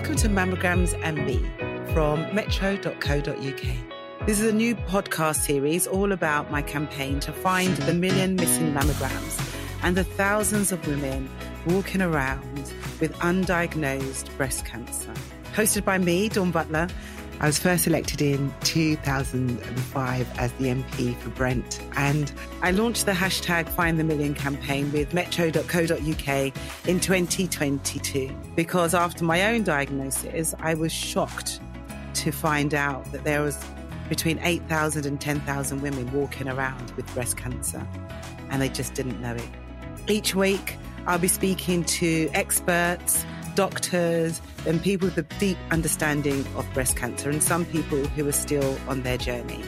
Welcome to Mammograms and Me from metro.co.uk. This is a new podcast series all about my campaign to find the million missing mammograms and the thousands of women walking around with undiagnosed breast cancer. Hosted by me, Dawn Butler. I was first elected in 2005 as the MP for Brent, and I launched the hashtag Find the Million campaign with metro.co.uk in 2022 because after my own diagnosis, I was shocked to find out that there was between 8,000 and 10,000 women walking around with breast cancer, and they just didn't know it. Each week, I'll be speaking to experts, doctors, and people with a deep understanding of breast cancer, and some people who are still on their journey.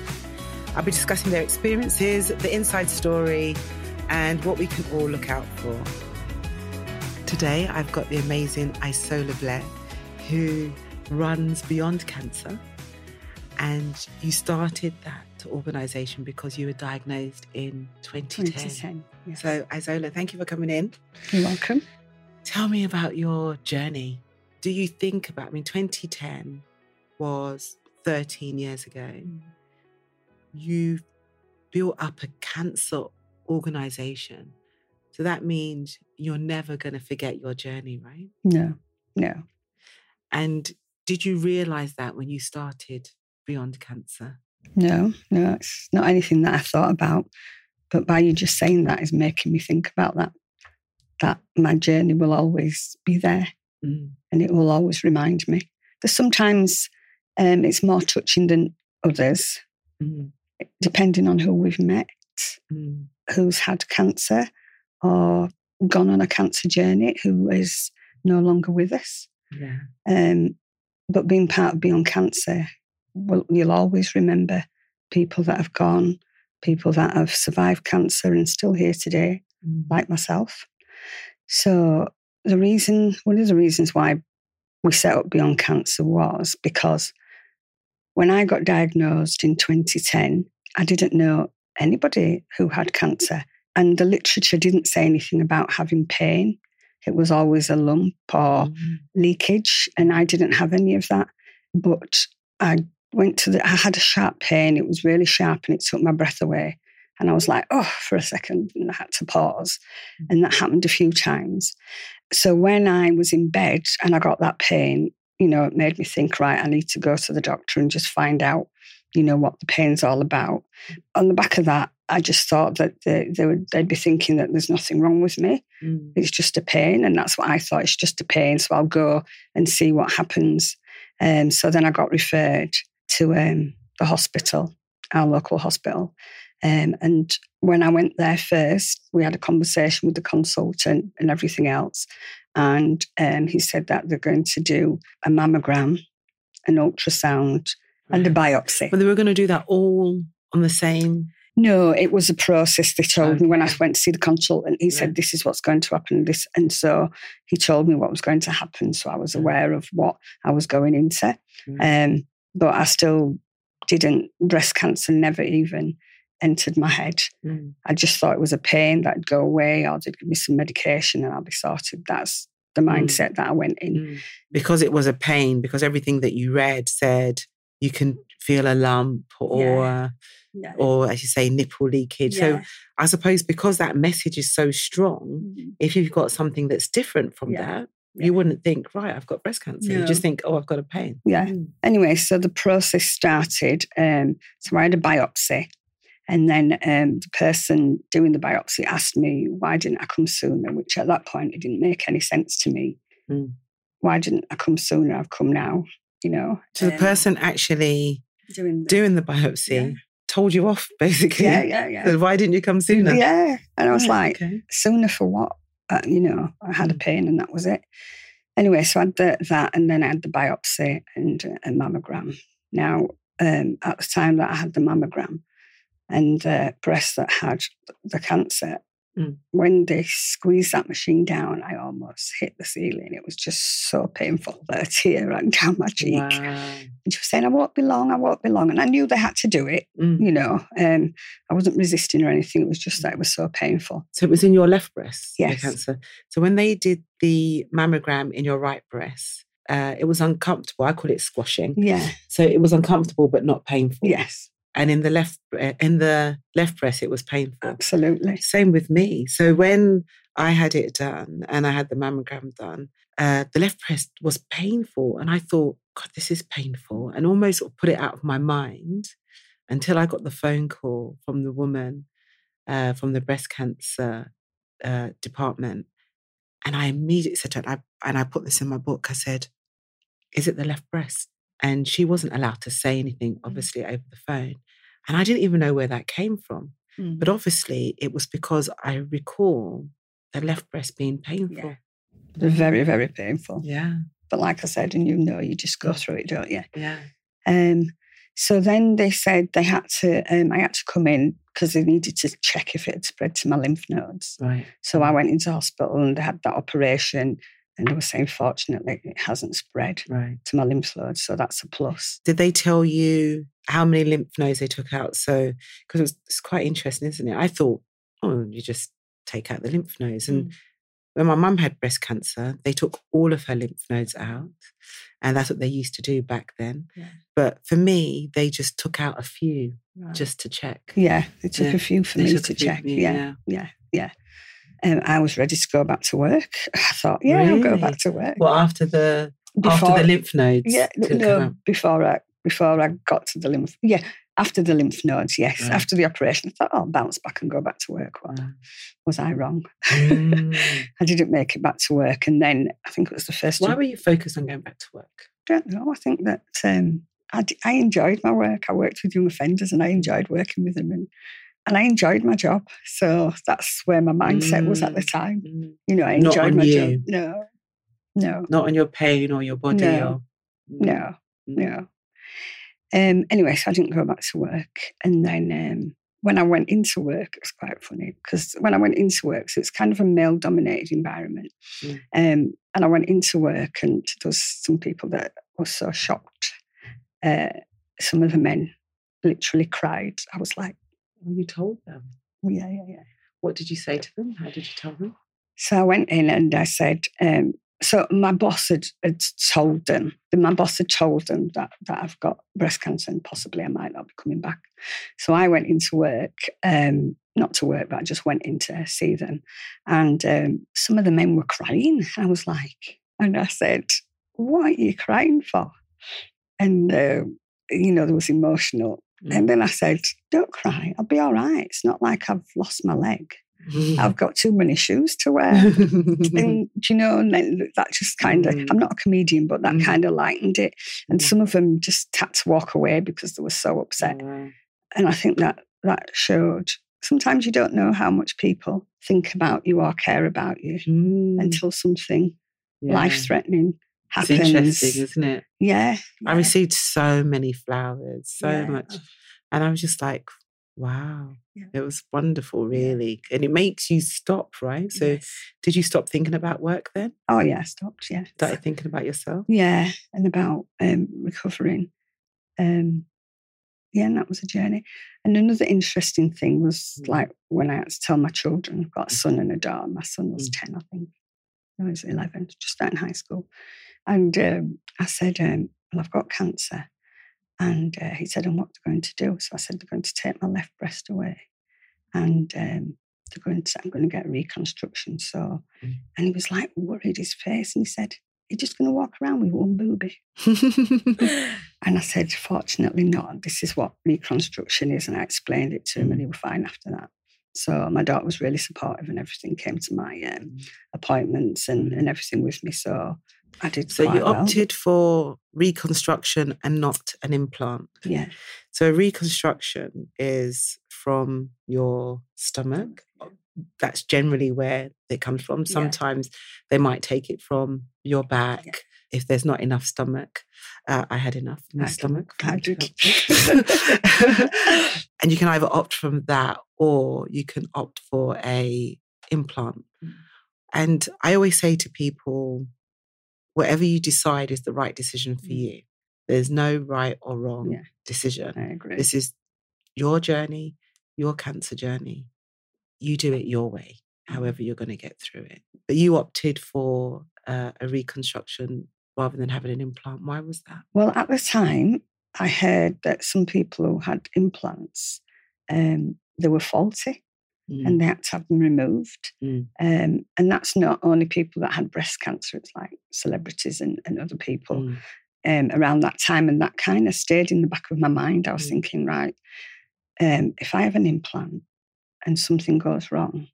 I'll be discussing their experiences, the inside story, and what we can all look out for. Today, I've got the amazing Isola Blair, who runs Beyond Cancer. And you started that organization because you were diagnosed in 2010. 2010 yes. So, Isola, thank you for coming in. You're welcome. Tell me about your journey. Do you think about, I mean, 2010 was 13 years ago. Mm. You built up a cancer organization. So that means you're never going to forget your journey, right? No, no. And did you realize that when you started Beyond Cancer? No, no, it's not anything that I thought about. But by you just saying that is making me think about that. That my journey will always be there Mm. and it will always remind me. There's sometimes um, it's more touching than others, Mm. depending on who we've met, Mm. who's had cancer or gone on a cancer journey, who is no longer with us. Yeah. Um, but being part of Beyond Cancer, well, you'll always remember people that have gone, people that have survived cancer and still here today, Mm. like myself. So the reason, one of the reasons why we set up Beyond Cancer was because when I got diagnosed in 2010, I didn't know anybody who had cancer. And the literature didn't say anything about having pain. It was always a lump or Mm. leakage, and I didn't have any of that. But I went to the, I had a sharp pain. It was really sharp and it took my breath away. And I was like, oh, for a second, and I had to pause. And that happened a few times. So when I was in bed and I got that pain, you know, it made me think, right, I need to go to the doctor and just find out, you know, what the pain's all about. On the back of that, I just thought that they, they would, they'd be thinking that there's nothing wrong with me Mm. it's just a pain. And that's what I thought. It's just a pain. So I'll go and see what happens. Um, so then I got referred to um, the hospital, our local hospital. Um, and when I went there first, we had a conversation with the consultant and everything else. And um, he said that they're going to do a mammogram, an ultrasound, and a biopsy. But they were going to do that all on the same. No, it was a process. They told me when I went to see the consultant, he Yeah. said, This is what's going to happen. This and so he told me what was going to happen. So I was Mm. aware of what I was going into. Mm. Um, but I still didn't breast cancer never even entered my head. Mm. I just thought it was a pain that'd go away or they'd give me some medication and I'll be sorted. That's the Mm. mindset that I went in. Mm. Because it was a pain, because everything that you read said you can feel a lump or, Yeah. or as you say, nipple leakage. So I suppose because that message is so strong, Mhm. if you've got something that's different from Yeah. that, Yeah. you wouldn't think, right, I've got breast cancer. You just think, oh, I've got a pain. Yeah. Mm. anyway, so the process started. Um, so I had a biopsy, and then um, the person doing the biopsy asked me, "Why didn't I come sooner?" Which at that point it didn't make any sense to me. Mm. Why didn't I come sooner? I've come now. You know. So the Um, person actually doing the, doing the biopsy Yeah. told you off, basically. yeah, yeah, yeah, So why didn't you come sooner? yeah. And I was like, okay. sooner for what? Uh, you know, I had a Mm. pain and that was it. Anyway, so I had the, that and then I had the biopsy and a mammogram. Now, um, at the time that I had the mammogram and the breast that had the cancer, Mm. when they squeezed that machine down, I almost hit the ceiling. It was just so painful that a tear ran down my cheek. Wow. And she was saying, I won't be long, I won't be long. And I knew they had to do it, Mm. you know. Um, I wasn't resisting or anything. It was just that it was so painful. So it was in your left breast, the Yes. cancer. So when they did the mammogram in your right breast, uh, it was uncomfortable. I call it squashing. Yeah. So it was uncomfortable but not painful. Yes. And in the left uh, in the left breast, it was painful. Absolutely. Same with me. So when I had it done and I had the mammogram done, uh, the left breast was painful, and I thought, God, this is painful, and almost sort of put it out of my mind until I got the phone call from the woman uh, from the breast cancer uh, department, and I immediately said to her, and I, and I put this in my book. I said, "Is it the left breast?" And she wasn't allowed to say anything, obviously, over the phone. And I didn't even know where that came from. Mm. But obviously, it was because I recall the left breast being painful. very, very painful. Yeah. But like I said, and you know, you just go through it, don't you? Yeah. Um, so then they said they had to, um, I had to come in because they needed to check if it had spread to my lymph nodes. Right. So I went into hospital and they had that operation, and they were saying, fortunately, it hasn't spread Right. to my lymph nodes. So that's a plus. Did they tell you how many lymph nodes they took out? So, because it it's quite interesting, isn't it? I thought, oh, you just take out the lymph nodes. And Mm. when my mum had breast cancer, they took all of her lymph nodes out. And that's what they used to do back then. Yeah. But for me, they just took out a few Right. just to check. Yeah, they took Yeah, a few for They me to few check. me, yeah, yeah, yeah. Um, I was ready to go back to work. I thought, yeah, I'll go back to work. Well, after the after the lymph nodes. yeah, no, before I before I got to the lymph, yeah, after the lymph nodes, yes, Right. after the operation, I thought, oh, I'll bounce back and go back to work. Was I wrong? Mm. I didn't make it back to work, and then I think it was the first. Why were you focused on going back to work? I don't know. I think that um, I, I enjoyed my work. I worked with young offenders, and I enjoyed working with them, and and I enjoyed my job. So that's where my mindset was at the Mm. time. Mm. You know, I enjoyed my you. job. No, no, Not on your pain or your body No. or no, Mm. no. Um, anyway, so I didn't go back to work, and then um, when I went into work, it was quite funny because when I went into work, so it's kind of a male-dominated environment, Mm. um, and I went into work, and there was some people that were so shocked. Uh, some of the men literally cried. I was like, Well, you told them. oh, yeah, yeah, yeah. What did you say to them? How did you tell them? So I went in and I said, um, so my boss had, had told them, my boss had told them that, that I've got breast cancer and possibly I might not be coming back. So I went into work, um, not to work, but I just went in to see them. And um, some of the men were crying. I was like, and I said, what are you crying for? And, uh, you know, there was emotional. Mm. And then I said, don't cry, I'll be all right. It's not like I've lost my leg. I've got too many shoes to wear. And do you know, and then that just kind of, Mm. I'm not a comedian, but that Mm. kind of lightened it. And Mm. some of them just had to walk away because they were so upset. And I think that that showed. Sometimes you don't know how much people think about you or care about you Mm. until something Yeah. life threatening It's interesting, isn't it? Yeah. I received so many flowers, so yeah. much. And I was just like, wow. Yeah. It was wonderful, really. And it makes you stop, right? So, Yes. did you stop thinking about work then? Oh, yeah, I stopped. Yeah. Started thinking about yourself? Yeah, and about um, recovering. Um, yeah, and that was a journey. And another interesting thing was Mm. like when I had to tell my children, I've got a son and a daughter. My son was Mm. 10, I think. He was 11, just starting high school. And um, I said, um, Well, I've got cancer. And uh, he said, And what they're going to do? So I said, They're going to take my left breast away. And um, they're going to, I'm going to get reconstruction. So, Mm. and he was like worried, his face, and he said, You're just going to walk around with one booby. And I said, Fortunately not. This is what reconstruction is. And I explained it to him, and he was fine after that. So my daughter was really supportive, and everything came to my um, appointments and, and everything with me. So I did. so, you well. opted for reconstruction and not an implant. Yeah. So, reconstruction is from your stomach. That's generally where it comes from. Sometimes they might take it from your back if there's not enough stomach. Uh, I had enough in my stomach. I did. and you can either opt from that or you can opt for a implant. Mm. And I always say to people, whatever you decide is the right decision for Mm. you. There's no right or wrong Yeah. decision. I agree. This is your journey, your cancer journey. You do it your way, Mm. however you're going to get through it. But you opted for uh, a reconstruction rather than having an implant. Why was that? Well, at the time, I heard that some people who had implants, um, they were faulty Mm, and they had to have them removed. Mm. Um, and that's not only people that had breast cancer, it's like celebrities and, and other people mm, um, around that time. And that kind of stayed in the back of my mind. I was Mm. thinking, right, um, if I have an implant and something goes wrong,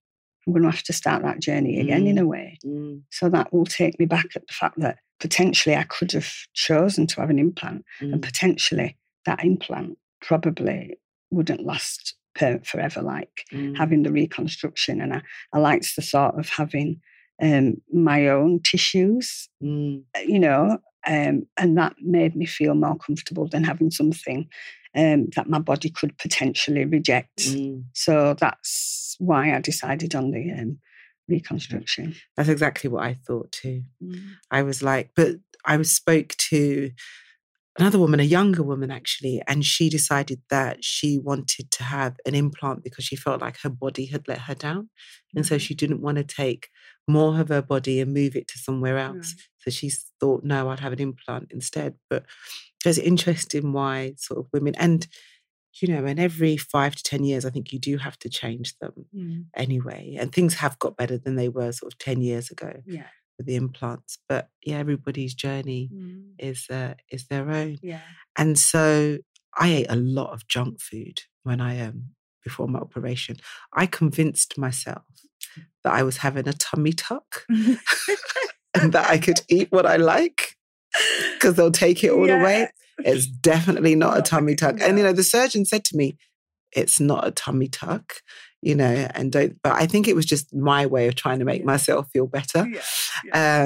I'm going to have to start that journey again in Mm. a way. mm, So that will take me back at the fact that potentially I could have chosen to have an implant and potentially that implant probably wouldn't last per, forever like mm, having the reconstruction and I, I liked the thought of having um, my own tissues mm, uh, you know um, and that made me feel more comfortable than having something um, that my body could potentially reject. Mm. so that's why I decided on the um, reconstruction. That's exactly what I thought too. I was like, but I was spoke to another woman, a younger woman actually, and she decided that she wanted to have an implant because she felt like her body had let her down. And so she didn't want to take more of her body and move it to somewhere else. So she thought, no, I'd have an implant instead. But it's interesting why sort of women, and you know, and every five to 10 years, I think you do have to change them Mm. anyway. And things have got better than they were sort of 10 years ago yeah with the implants. But yeah, everybody's journey is uh, is their own. yeah And so I ate a lot of junk food when I um before my operation. I convinced myself that I was having a tummy tuck and that I could eat what I like because they'll take it all Yeah. away. It's definitely not a tummy tuck. And you know, the surgeon said to me, it's not a tummy tuck, you know, and don't but I think it was just my way of trying to make Yeah. myself feel better. Yeah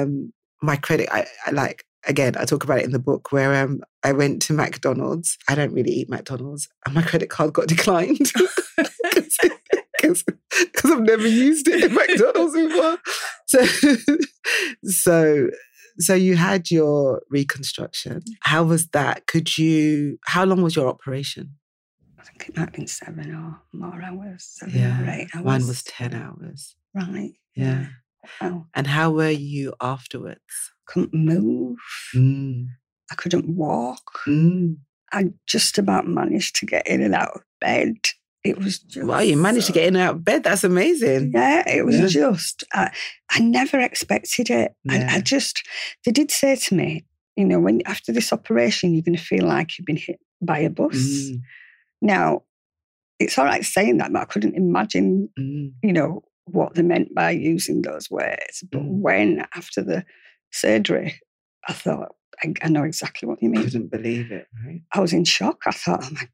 um my credit I, I like again i talk about it in the book where um i went to mcdonald's. I don't really eat mcdonald's and my credit card got declined because i've never used it in mcdonald's before. So so so you had your reconstruction. How was that? Could you how long was your operation it might have been seven or more hours, seven or eight hours. mine was 10 hours Right. yeah Wow. and how were you afterwards Couldn't move. mm, I couldn't walk. mm. I just about managed to get in and out of bed. It was just. Wow, you managed to get in and out of bed. That's amazing. Yeah, it was Yeah. just. I, I never expected it. Yeah. I, I just. They did say to me, you know, when after this operation, you're going to feel like you've been hit by a bus. Mm, Now, it's all right saying that, but I couldn't imagine mm, you know, what they meant by using those words. But Mm. when, after the surgery, I thought, I, I know exactly what you mean. I couldn't believe it, right? I was in shock. I thought, oh my God.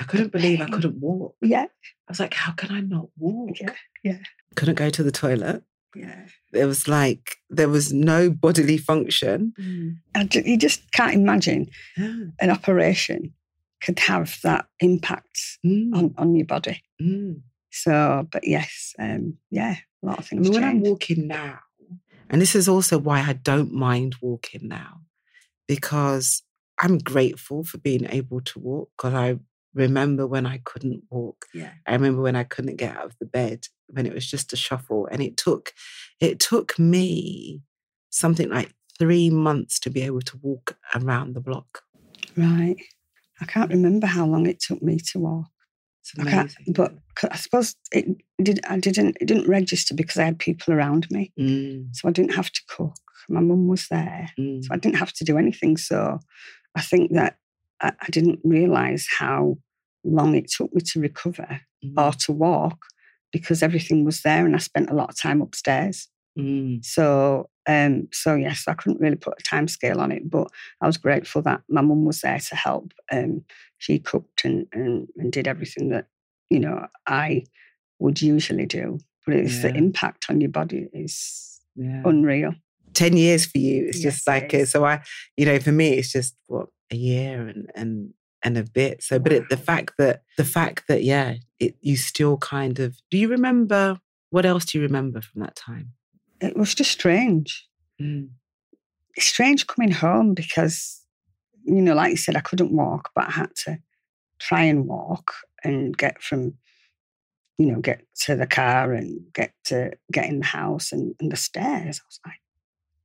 I couldn't believe I couldn't walk. Yeah, I was like, how can I not walk? Yeah, yeah. Couldn't go to the toilet. yeah. There was like, there was no bodily function. I ju- you just can't imagine Yeah. an operation could have that impact Mm, on, on your body. mm. So, but yes, um, yeah, a lot of I things mean, when I'm walking now, and this is also why I don't mind walking now, because I'm grateful for being able to walk. Because I remember when I couldn't walk. yeah, I remember when I couldn't get out of the bed when it was just a shuffle, and it took it took me something like three months to be able to walk around the block. right. I can't remember how long it took me to walk. It's I but I suppose it did. I didn't. It didn't register because I had people around me, Mm, so I didn't have to cook. My mum was there, mm, so I didn't have to do anything. So I think that I, I didn't realise how long it took me to recover mm, or to walk because everything was there, and I spent a lot of time upstairs. mm. So, um, so yes, I couldn't really put a time scale on it, but I was grateful that my mum was there to help. Um, she cooked and, and and did everything that you know I would usually do. But it's the impact on your body is Yeah. unreal. 10 years for you it's Yes, just like it so i you know for me it's just what a year and and and a bit so but it, the fact that the fact that yeah it you still kind of do you remember what else do you remember from that time It was just strange. Mm, strange coming home because you know, like you said, I couldn't walk, but I had to try and walk and get from you know, get to the car and get to get in the house and, and the stairs. I was like,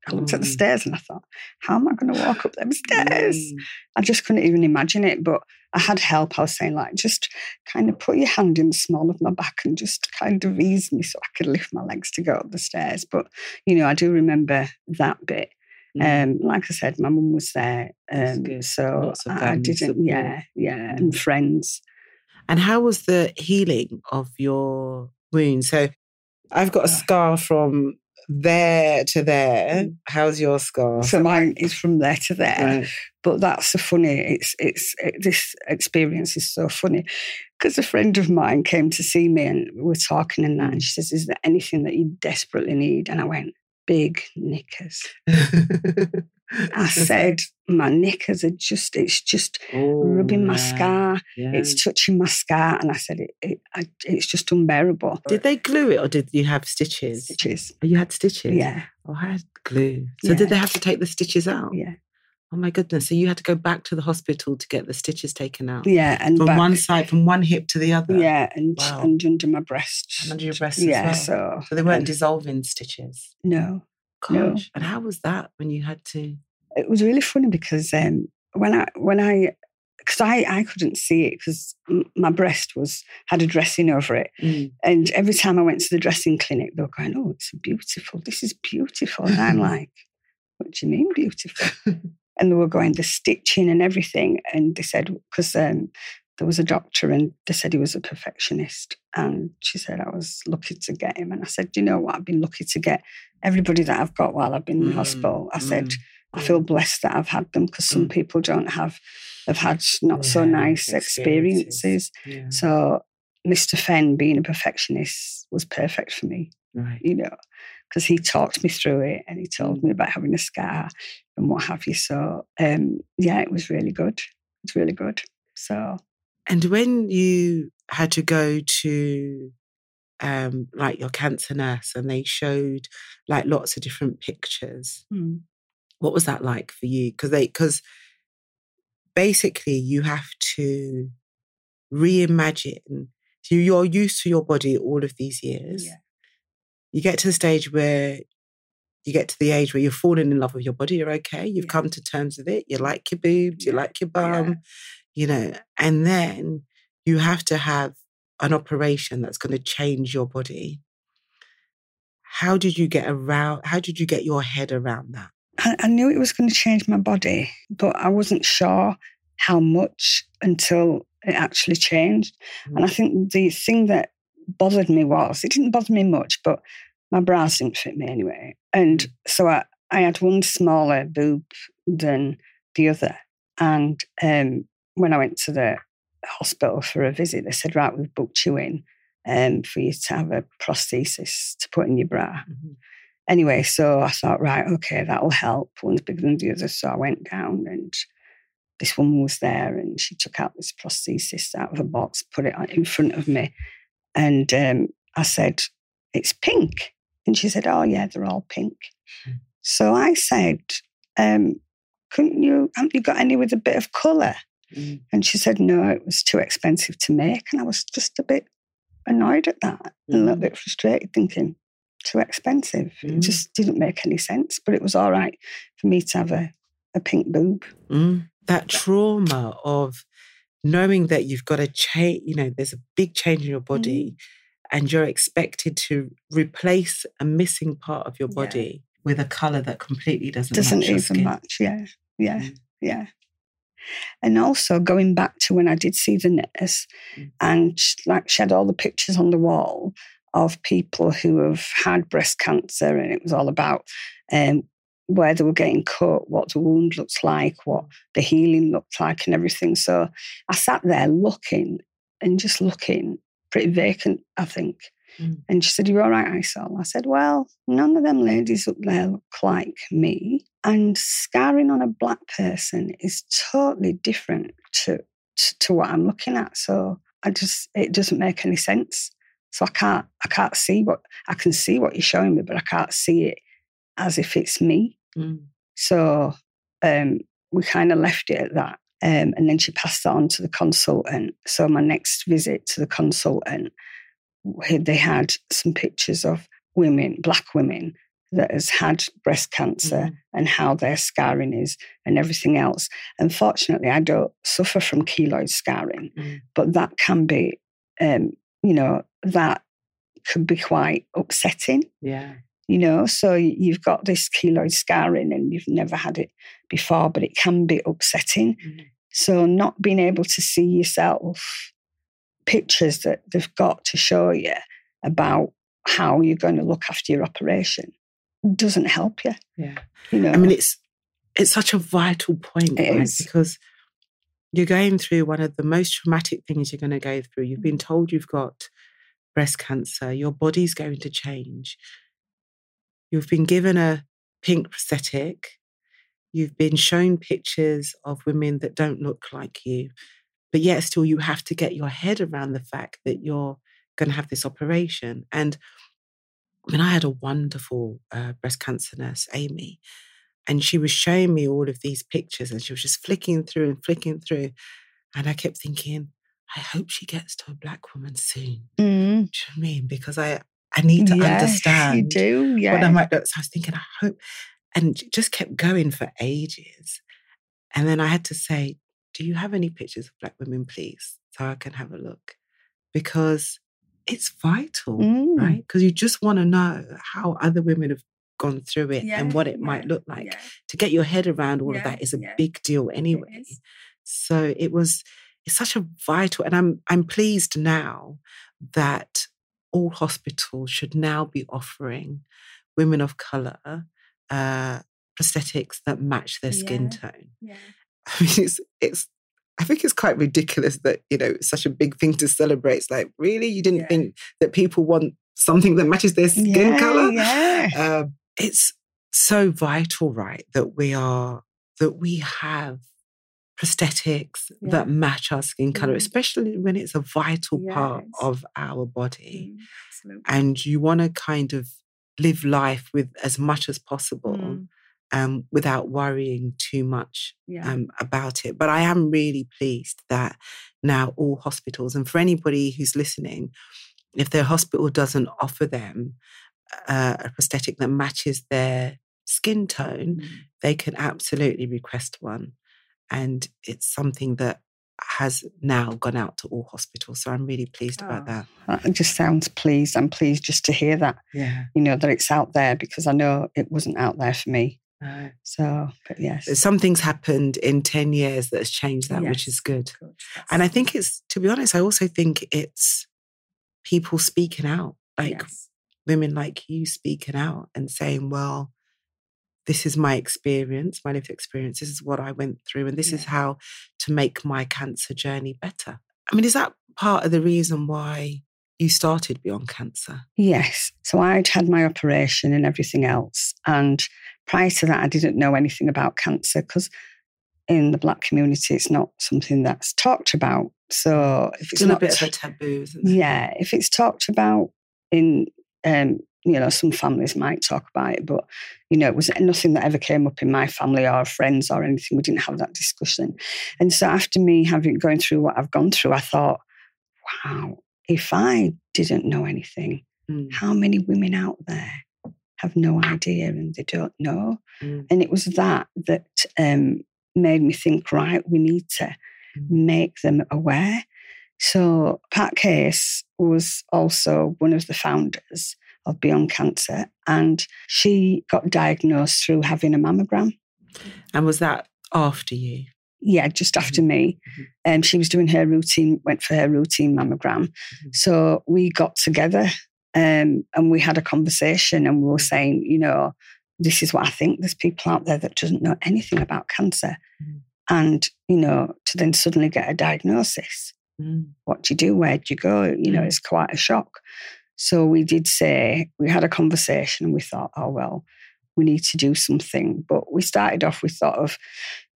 I looked at the Mm. stairs and I thought, how am I going to walk up them stairs? Mm. I just couldn't even imagine it. But I had help. I was saying, like, just kind of put your hand in the small of my back and just kind of ease me so I could lift my legs to go up the stairs. But, you know, I do remember that bit. Mm. Um, like I said, my mum was there. Um, so I, I didn't, support. yeah, yeah, and friends. And how was the healing of your wound? So I've got a scar from there to there. Mm. How's your scar? So mine is from there to there. Right. But that's so funny. It's it's it, this experience is so funny because a friend of mine came to see me and we were talking and that, and she says, "Is there anything that you desperately need?" And I went, "Big knickers." I said, "My knickers are just it's just Oh, rubbing my yeah, scar. yeah. It's touching my scar." And I said, "It, it I, it's just unbearable." Did they glue it or did you have stitches? Stitches. Oh, you had stitches? Yeah, Oh, I had glue. So Yeah. did they have to take the stitches out? yeah, Oh my goodness. So you had to go back to the hospital to get the stitches taken out. yeah, and From back, one side, from one hip to the other. yeah, and Wow. and under my breast. And under your breast yeah, as well. so So they weren't um, dissolving stitches. no. Gosh. And how was that when you had to? it was really funny because um, when I when I because I, I couldn't see it because my breast was had a dressing over it, Mm. and every time I went to the dressing clinic, they were going, "Oh, it's beautiful. This is beautiful," and I'm like, "What do you mean beautiful?" and they were going the stitching and everything, and they said because um, there was a doctor and they said he was a perfectionist, and she said I was lucky to get him, and I said, you know what? I've been lucky to get everybody that I've got while I've been in Mm, hospital." I said. mm. I feel blessed that I've had them because some Mm. people don't have, have had not so nice experiences. experiences. Yeah. So Mr. Fenn, being a perfectionist, was perfect for me, Right. you know, because he talked me through it and he told Mm. me about having a scar and what have you. So um, yeah, it was really good. It's really good. So And when you had to go to um like your cancer nurse and they showed like lots of different pictures, mm, what was that like for you? Because they because basically you have to reimagine. So you're used to your body all of these years. yeah, You get to the stage where you get to the age where you're falling in love with your body. You're okay. You've Yeah. come to terms with it. You like your boobs. You Yeah, like your bum. You know, and then you have to have an operation that's going to change your body. How did you get around? How did you get your head around that? I, I knew it was going to change my body, but I wasn't sure how much until it actually changed. And I think the thing that bothered me was it didn't bother me much, but my bras didn't fit me anyway. And so I, I had one smaller boob than the other. And um, when I went to the hospital for a visit, they said, Right, we've booked you in um, for you to have a prosthesis to put in your bra. Mhm. Anyway, so I thought, right, okay, that'll help. One's bigger than the other. So I went down and this woman was there and she took out this prosthesis out of a box, put it in front of me. And um, I said, it's pink. And she said, oh, yeah, they're all pink. Mm. So I said, um, couldn't you, haven't you got any with a bit of colour? Mm. And she said, no, it was too expensive to make. And I was just a bit annoyed at that, and a little Mhm. bit frustrated, thinking, too expensive. It Mm. just didn't make any sense. But it was all right for me to have a, a pink boob. Mm. That trauma of knowing that you've got to change, you know, there's a big change in your body and you're expected to replace a missing part of your Yeah. body with a color that completely doesn't, Doesn't match even match. Yeah. Yeah. Mm. Yeah. And also going back to when I did see the nurse, Mm. and like she had all the pictures on the wall of people who have had breast cancer, and it was all about um, where they were getting cut, what the wound looked like, what the healing looked like, and everything. So I sat there looking and just looking pretty vacant, I think. Mm. And she said, You're all right, Isol? I said, Well, none of them ladies up there look like me. And scarring on a black person is totally different to, to, to what I'm looking at. So I just, it doesn't make any sense. So I can't, I can't see what, I can see what you're showing me, but I can't see it as if it's me. Mm. So um, we kind of left it at that. Um, and then she passed that on to the consultant. So my next visit to the consultant, they had some pictures of women, black women, that has had breast cancer Mhm. and how their scarring is and everything else. Unfortunately, I don't suffer from keloid scarring, Mm. but that can be, um, you know, that could be quite upsetting Yeah. you know so you've got this keloid scarring and you've never had it before but it can be upsetting Mhm. so not being able to see yourself pictures that they've got to show you about how you're going to look after your operation doesn't help you Yeah. you know I mean, it's it's such a vital point, right? Because you're going through one of the most traumatic things you're going to go through. You've been mm. told you've got breast cancer. Your body's going to change. You've been given a pink prosthetic. You've been shown pictures of women that don't look like you, but yet still you have to get your head around the fact that you're going to have this operation. And I mean, I had a wonderful uh, breast cancer nurse, Amy, and she was showing me all of these pictures and she was just flicking through and flicking through. And I kept thinking, I hope she gets to a black woman soon. Mm, Do you know what I mean? Because I I need to yes, understand you do yeah. what I might look. So I was thinking, I hope, and just kept going for ages. And then I had to say, Do you have any pictures of black women, please? So I can have a look. Because it's vital, Mm. right? Because you just want to know how other women have gone through it and what it might yeah, look like. yeah. To get your head around all of that is a yeah. big deal anyway. is. So it was it's such a vital and I'm I'm pleased now that all hospitals should now be offering women of color uh, prosthetics that match their skin Yeah. tone. yeah. I mean, it's it's. I think it's quite ridiculous that you know such a big thing to celebrate. It's like, really, you didn't Yeah. think that people want something that matches their skin yeah, color? yeah Um, it's so vital, right, that we are that we have prosthetics Yeah. that match our skin color, Mhm. especially when it's a vital part of our body, Mm, and you want to kind of live life with as much as possible. Mm, Um, without worrying too much yeah. um, about it. But I am really pleased that now all hospitals, and for anybody who's listening, if their hospital doesn't offer them uh, a prosthetic that matches their skin tone, Mm. they can absolutely request one. And it's something that has now gone out to all hospitals. So I'm really pleased about Oh. that. That just sounds pleased. I'm pleased just to hear that, Yeah. you know, that it's out there because I know it wasn't out there for me. No. So, but yes. Something's happened in 10 years that has changed that, which is good. Good. And I think it's, to be honest, I also think it's people speaking out, like yes. women like you speaking out and saying, well, this is my experience, my lived experience. This is what I went through, and this is how to make my cancer journey better. I mean, is that part of the reason why you started Beyond Cancer? Yes. So I'd had my operation and everything else. And prior to that, I didn't know anything about cancer because in the black community, it's not something that's talked about. So if it's Still a not, bit of a taboo, isn't it? yeah, if it's talked about in, um, you know, some families might talk about it, but you know, it was nothing that ever came up in my family or friends or anything. We didn't have that discussion. And so after me having going through what I've gone through, I thought, wow, if I didn't know anything, Mm, how many women out there have no idea and they don't know? mm, And it was that that um, made me think, right, we need to mm. make them aware. So Pat Case was also one of the founders of Beyond Cancer, and she got diagnosed through having a mammogram. And was that after you? Yeah, just after me. Um, she was doing her routine, went for her routine mammogram. So we got together um, and we had a conversation and we were saying, you know, this is what I think. There's people out there that doesn't know anything about cancer. Mm. And, you know, to then suddenly get a diagnosis. Mm, What do you do? Where do you go? You know, Mm. it's quite a shock. So we did say, we had a conversation and we thought, oh, well, we need to do something. But we started off, we thought of,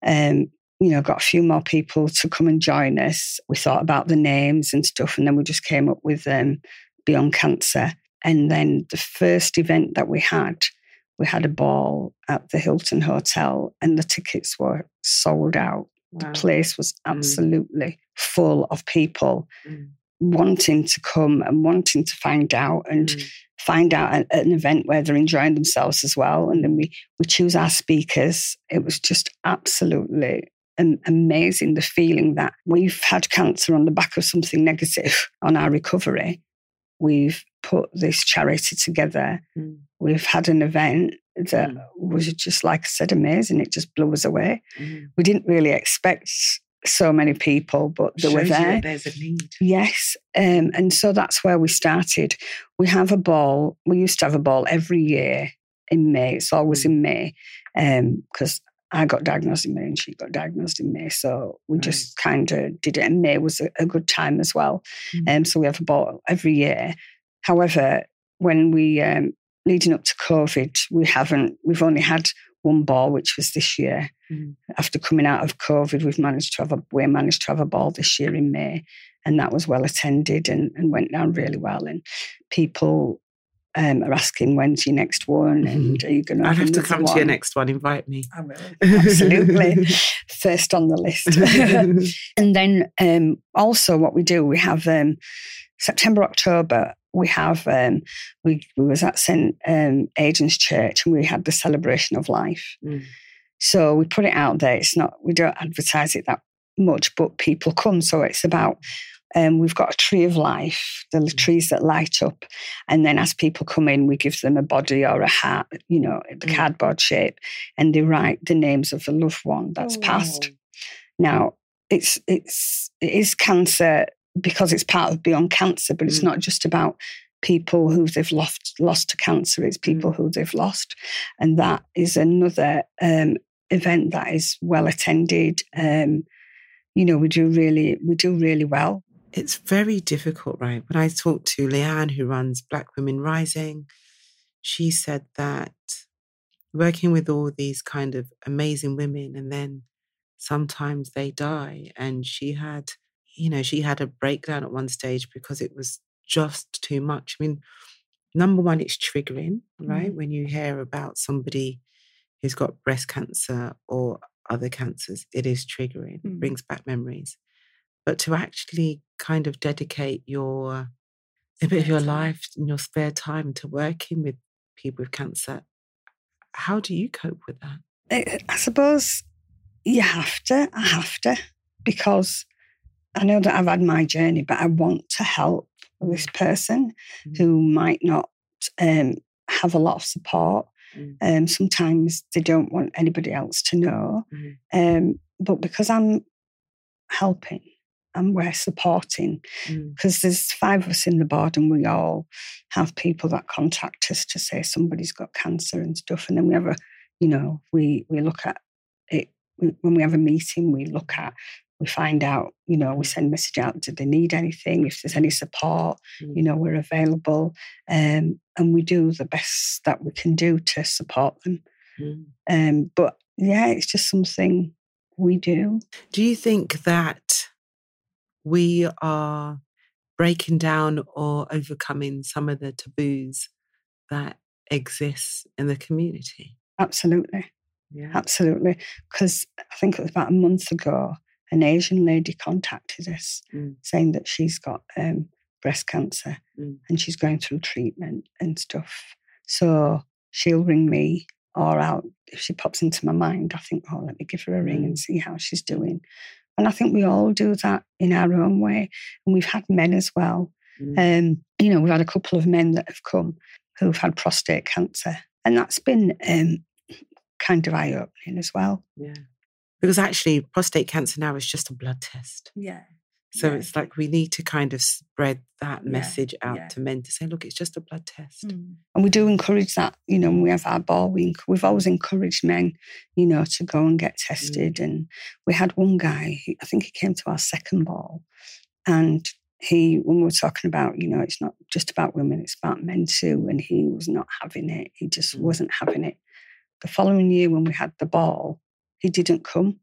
um, you know, got a few more people to come and join us. We thought about the names and stuff, and then we just came up with um, Beyond Cancer. And then the first event that we had, we had a ball at the Hilton Hotel, and the tickets were sold out. wow. The place was Mm. absolutely full of people. Mm, wanting to come and wanting to find out and mm. find out at, an event where they're enjoying themselves as well. And then we, we choose our speakers. It was just absolutely amazing the feeling that we've had cancer on the back of something negative on our recovery. We've put this charity together. Mm. We've had an event that mm. was just, like I said, amazing. It just blew us away. Mm. We didn't really expect so many people, but they Shows were there. there's a need. Yes. Um, and so that's where we started. We have a ball. We used to have a ball every year in May. It's always mm. in May because um, I got diagnosed in May and she got diagnosed in May. So we right. just kind of did it. And May was a, a good time as well. Mm. Um, so we have a ball every year. However, when we, um, leading up to COVID, we haven't, we've only had one ball, which was this year. Mm. After coming out of COVID, we've managed to have a we managed to have a ball this year in May, and that was well attended and, and went down really well. And people um, are asking when's your next one, and mm-hmm. are you going to? I have to come one? to your next one. Invite me. I will absolutely first on the list. and then um, also what we do, we have um, September October we have um, we, we was at St um, Aidan's Church and we had the celebration of life. Mm. So we put it out there. It's not we don't advertise it that much, but people come. So it's about um, we've got a tree of life, the mm. trees that light up, and then as people come in, we give them a body or a hat, you know, the mm. cardboard shape, and they write the names of the loved one that's oh. passed. Now it's it's it is cancer because it's part of Beyond Cancer, but it's mm. not just about people who they've lost lost to cancer it's people mm. who they've lost and that is another um, event that is well attended um, you know we do really we do really well it's very difficult right when i talked to leanne who runs black women rising she said that working with all these kind of amazing women and then sometimes they die and she had you know, she had a breakdown at one stage because it was just too much. I mean, number one, it's triggering, right? Mm. When you hear about somebody who's got breast cancer or other cancers, it is triggering, mm. it brings back memories. But to actually kind of dedicate your a bit of your life and your spare time to working with people with cancer, how do you cope with that? I, suppose you have to. I have to because I know that I've had my journey, but I want to help this person mm. who might not um, have a lot of support. Mm. Um, sometimes they don't want anybody else to know. Mm. Um, but because I'm helping and we're supporting, because mm. there's five of us in the board and we all have people that contact us to say somebody's got cancer and stuff. And then we have a, you know, we, we look at it when we have a meeting, we look at we find out, you know, we send message out, do they need anything? If there's any support, mm. you know, we're available. Um, and we do the best that we can do to support them. Mm. Um, but yeah, it's just something we do. Do you think that we are breaking down or overcoming some of the taboos that exist in the community? Absolutely. Yeah. Absolutely. Because I think it was about a month ago, an Asian lady contacted us mm. saying that she's got um, breast cancer mm. and she's going through treatment and stuff. So she'll ring me or out if she pops into my mind. I think, oh, let me give her a ring and mm. see how she's doing. And I think we all do that in our own way. And we've had men as well. Mm. Um, you know, we've had a couple of men that have come who've had prostate cancer. And that's been um, kind of eye opening as well. Yeah because actually prostate cancer now is just a blood test. Yeah. So yeah. it's like we need to kind of spread that yeah. message out yeah. to men to say, look, it's just a blood test. Mm. And we do encourage that, you know, when we have our ball, we, we've always encouraged men, you know, to go and get tested. Mm. And we had one guy, I think he came to our second ball, and he, when we were talking about, you know, it's not just about women, it's about men too, and he was not having it. He just mm. wasn't having it. The following year, when we had the ball, he didn't come mm.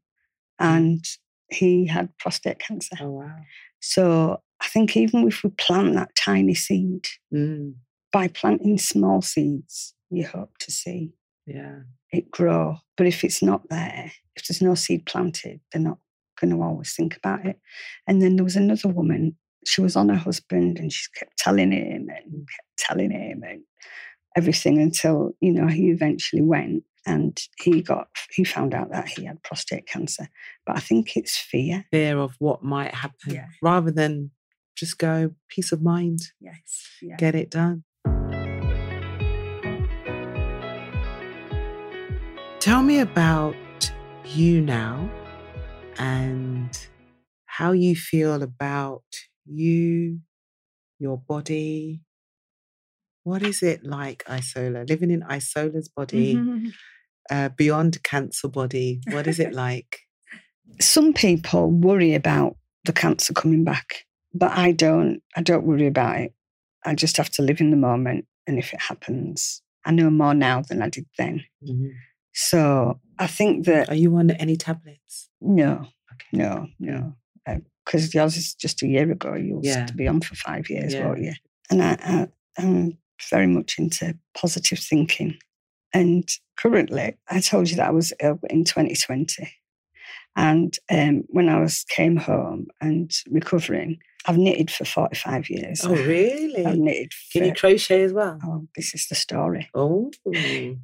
and he had prostate cancer. Oh, wow. So I think even if we plant that tiny seed, mm. by planting small seeds, you hope to see yeah. it grow. But if it's not there, if there's no seed planted, they're not going to always think about it. And then there was another woman she was on her husband and she kept telling him and kept telling him and everything until, you know, he eventually went and he got he found out that he had prostate cancer. But I think it's fear. Fear of what might happen Yeah. rather than just go peace of mind, Yes. Yeah. get it done. Tell me about you now and how you feel about you, your body. What is it like, Isola? Living in Isola's body, Mhm. uh, beyond cancer body. What is it like? Some people worry about the cancer coming back, but I don't. I don't worry about it. I just have to live in the moment, and if it happens, I know more now than I did then. Mhm. So I think that Are you on any tablets? no, Okay. no, no, because yours is just a year ago. You used Yeah. to be on for five years, Yeah. won't you? And I, I, I'm very much into positive thinking. And currently, I told you that I was ill in 2020. And um, when I was came home and recovering, I've knitted for 45 years. Oh, really? I've knitted. Can you crochet as well? oh, this is the story. Oh,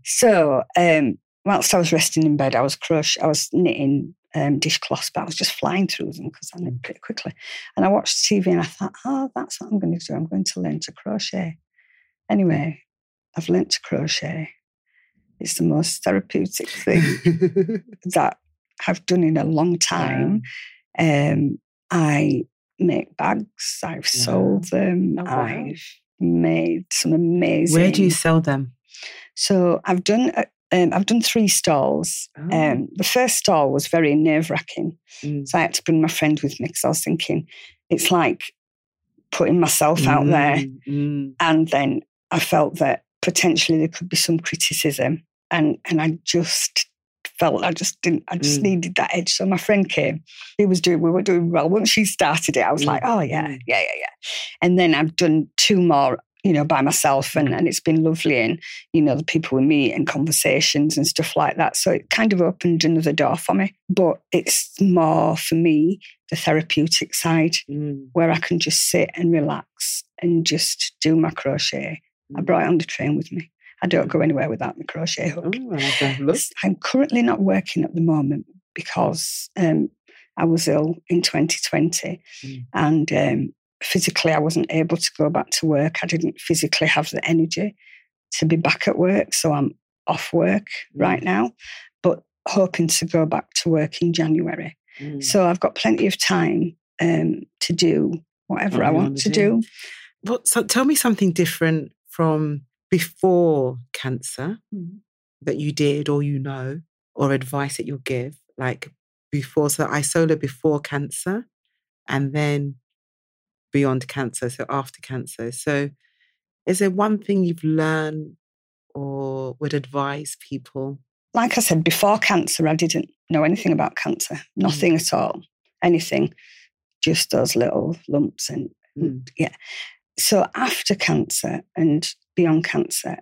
So, um, whilst I was resting in bed, I was crochet, I was knitting um, dishcloths, but I was just flying through them because I knit pretty quickly. And I watched TV and I thought, oh, that's what I'm going to do. I'm going to learn to crochet. Anyway, I've learned to crochet. It's the most therapeutic thing that I've done in a long time. Um, I make bags. I've sold them. Oh, wow. I've made some amazing. Where do you sell them? So I've done. uh, Um, I've done three stalls. Oh. Um, the first stall was very nerve wracking, Mm. so I had to bring my friend with me because I was thinking it's like putting myself out there, Mm, mm. and then I felt that potentially there could be some criticism, and and I just felt I just didn't. I just Mm. needed that edge. So my friend came. He was doing. We were doing well. Once she started it, I was Mm, like, oh yeah, mm. yeah, yeah, yeah. And then I've done two more. You know, by myself, and, and it's been lovely, and you know, the people we meet and conversations and stuff like that. So it kind of opened another door for me. But it's more for me the therapeutic side Mm, where I can just sit and relax and just do my crochet. I mm. brought it on the train with me. I don't go anywhere without my crochet hook. Oh, I'll have a look. S- I'm currently not working at the moment because um, I was ill in 2020 Mm. and um, physically I wasn't able to go back to work. I didn't physically have the energy to be back at work. So I'm off work right now, but hoping to go back to work in January. Mm. So I've got plenty of time um, to do whatever What I want to do. do. What, so tell me something different from before cancer that you did or you know, or advice that you'll give, like before. So Isola before cancer and then beyond cancer, so after cancer. So is there one thing you've learned or would advise people? Like I said, before cancer, I didn't know anything about cancer, nothing at all, anything, just those little lumps. And Mm. yeah. So after cancer and beyond cancer,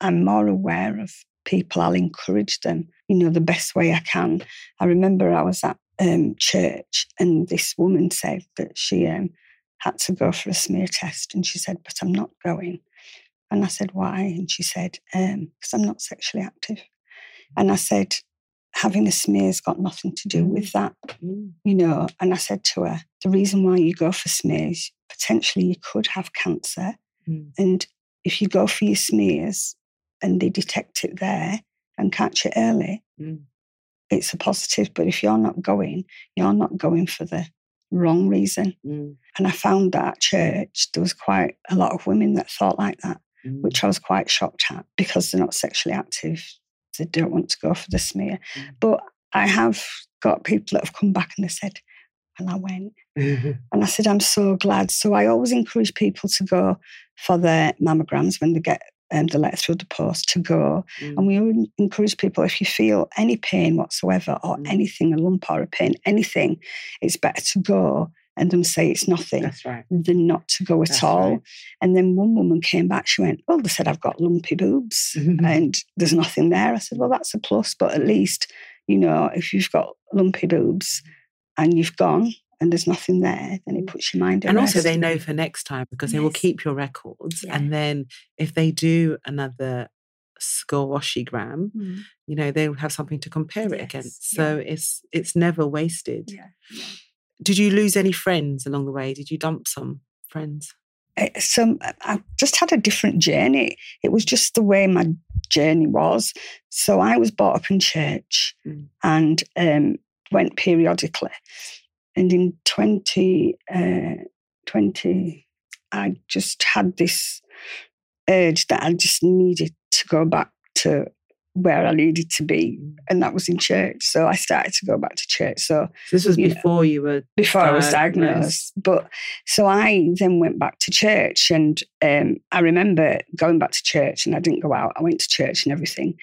I'm more aware of people. I'll encourage them, you know, the best way I can. I remember I was at um, church and this woman said that she um, had to go for a smear test. And she said, But I'm not going. And I said, Why? And she said, Because I'm not sexually active. And I said, Having a smear's got nothing to do with that Mm. you know, and I said to her, the reason why you go for smears, potentially you could have cancer. Mm. And if you go for your smears and they detect it there and catch it early, Mm. it's a positive. But if you're not going, you're not going for the wrong reason. Mm. And I found that at church, there was quite a lot of women that thought like that, Mm. which I was quite shocked at because they're not sexually active. They don't want to go for the smear. Mm. But I have got people that have come back and they said, and I went. Mm. And I said, I'm so glad. So I always encourage people to go for their mammograms when they get um, the letter through the post to go. Mm. And we encourage people if you feel any pain whatsoever or Mm. anything, a lump or a pain, anything, it's better to go and them say it's nothing That's right. than not to go at That's all. right. And then one woman came back, she went, Well, they said I've got lumpy boobs and there's nothing there. I said, Well, that's a plus, but at least, you know, if you've got lumpy boobs and you've gone and there's nothing there, then it puts your mind at and also they know for next time because they will keep your records Yeah. and then if they do another squashygram Mm. you know they'll have something to compare it against so yeah. it's it's never wasted Yeah. Did you lose any friends along the way did you dump some friends Uh, some I just had a different journey. It was just the way my journey was. So I was brought up in church Mm. and um, went periodically. And in 20, uh, 20, I just had this urge that I just needed to go back to where I needed to be, and that was in church. So I started to go back to church. So this was Yeah. before you were before I was Diagnosed. diagnosed. But so I then went back to church, and um, I remember going back to church, and I didn't go out. I went to church and everything.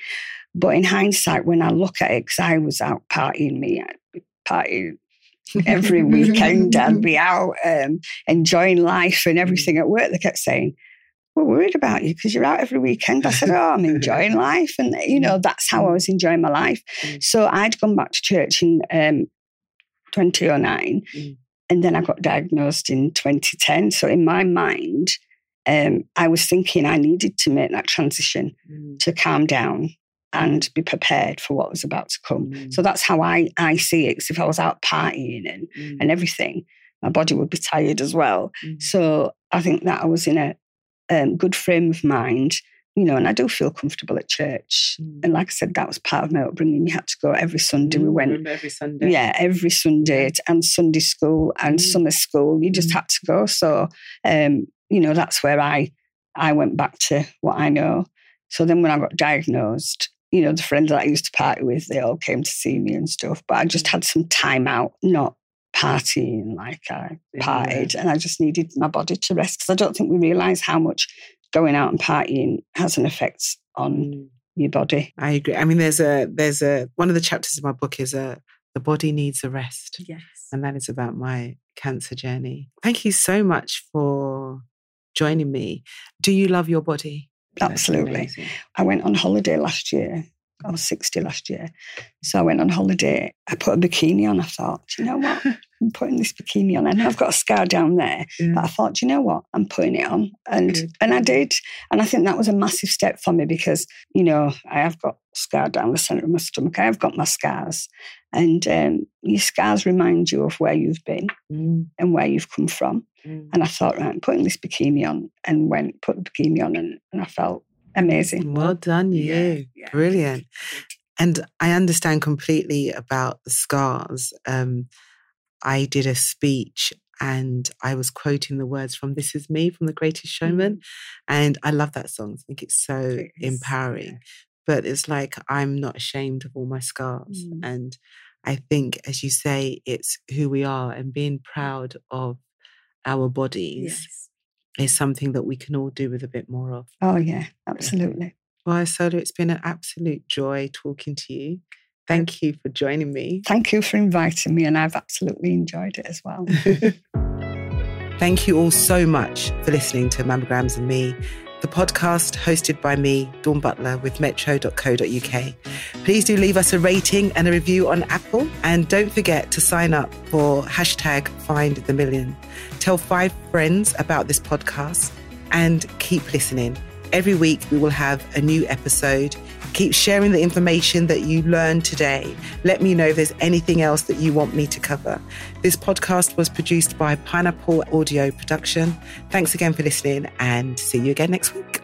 But in hindsight, when I look at it, because I was out partying, me I'd be partying every weekend. I'd be out um, enjoying life and everything at work. They kept saying. We're worried about you because you're out every weekend. I said, Oh, I'm enjoying life. And, you know, that's how I was enjoying my life. Mm. So I'd gone back to church in um, 2009 Mm. and then I got diagnosed in 2010. So in my mind, um, I was thinking I needed to make that transition Mm, to calm down and be prepared for what was about to come. mm, So that's how I, I see it. 'Cause if I was out partying and, mm, and everything, my body would be tired as well. mm. So I think that I was in a um, good frame of mind, you know, and I do feel comfortable at church. Mm. And like I said, that was part of my upbringing. You had to go every Sunday. We Mm, went every Sunday. yeah, every Sunday and Sunday school and Mm. summer school. You just Mm. had to go. So, um, you know, that's where I I went back to what I know. So then when I got diagnosed, you know, the friends that I used to party with, they all came to see me and stuff. But I just Mm. had some time out, not partying like I Yeah. partied. And I just needed my body to rest because I don't think we realise how much going out and partying has an effect on Mm. your body. I agree. I mean, there's a there's a one of the chapters in my book is a the body needs a rest, Yes. and that is about my cancer journey. Thank you so much for joining me. Do you love your body? Absolutely. I went on holiday last year. I was 60 last year. So I went on holiday. I put a bikini on. I thought, "Do you know what? I'm putting this bikini on. I know I've got a scar down there, but I thought, "Do you know what? I'm putting it on. And Good. and I did. And I think that was a massive step for me because, you know, I have got scar down the center of my stomach. I have got my scars. And um, your scars remind you of where you've been Mm, and where you've come from. mm. And I thought, right, I'm putting this bikini on and went, put the bikini on and, and I felt amazing. Well done, you. Yeah, yeah. Brilliant. And I understand completely about the scars. Um, I did a speech and I was quoting the words from This Is Me from The Greatest Showman. And I love that song. I think it's so It empowering. But it's like, I'm not ashamed of all my scars. Mm. And I think, as you say, it's who we are and being proud of our bodies Yes. Is something that we can all do with a bit more of. Oh, yeah, absolutely. Well, Solo, it's been an absolute joy talking to you. Thank you for joining me. Thank you for inviting me, and I've absolutely enjoyed it as well. Thank you all so much for listening to Mammograms and Me, the podcast hosted by me, Dawn Butler, with metro.co.uk. Please do leave us a rating and a review on Apple, and don't forget to sign up for hashtag Find the Million. Tell five friends about this podcast and keep listening. Every week we will have a new episode. Keep sharing the information that you learned today. Let me know if there's anything else that you want me to cover. This podcast was produced by Pineapple Audio Production. Thanks again for listening and see you again next week.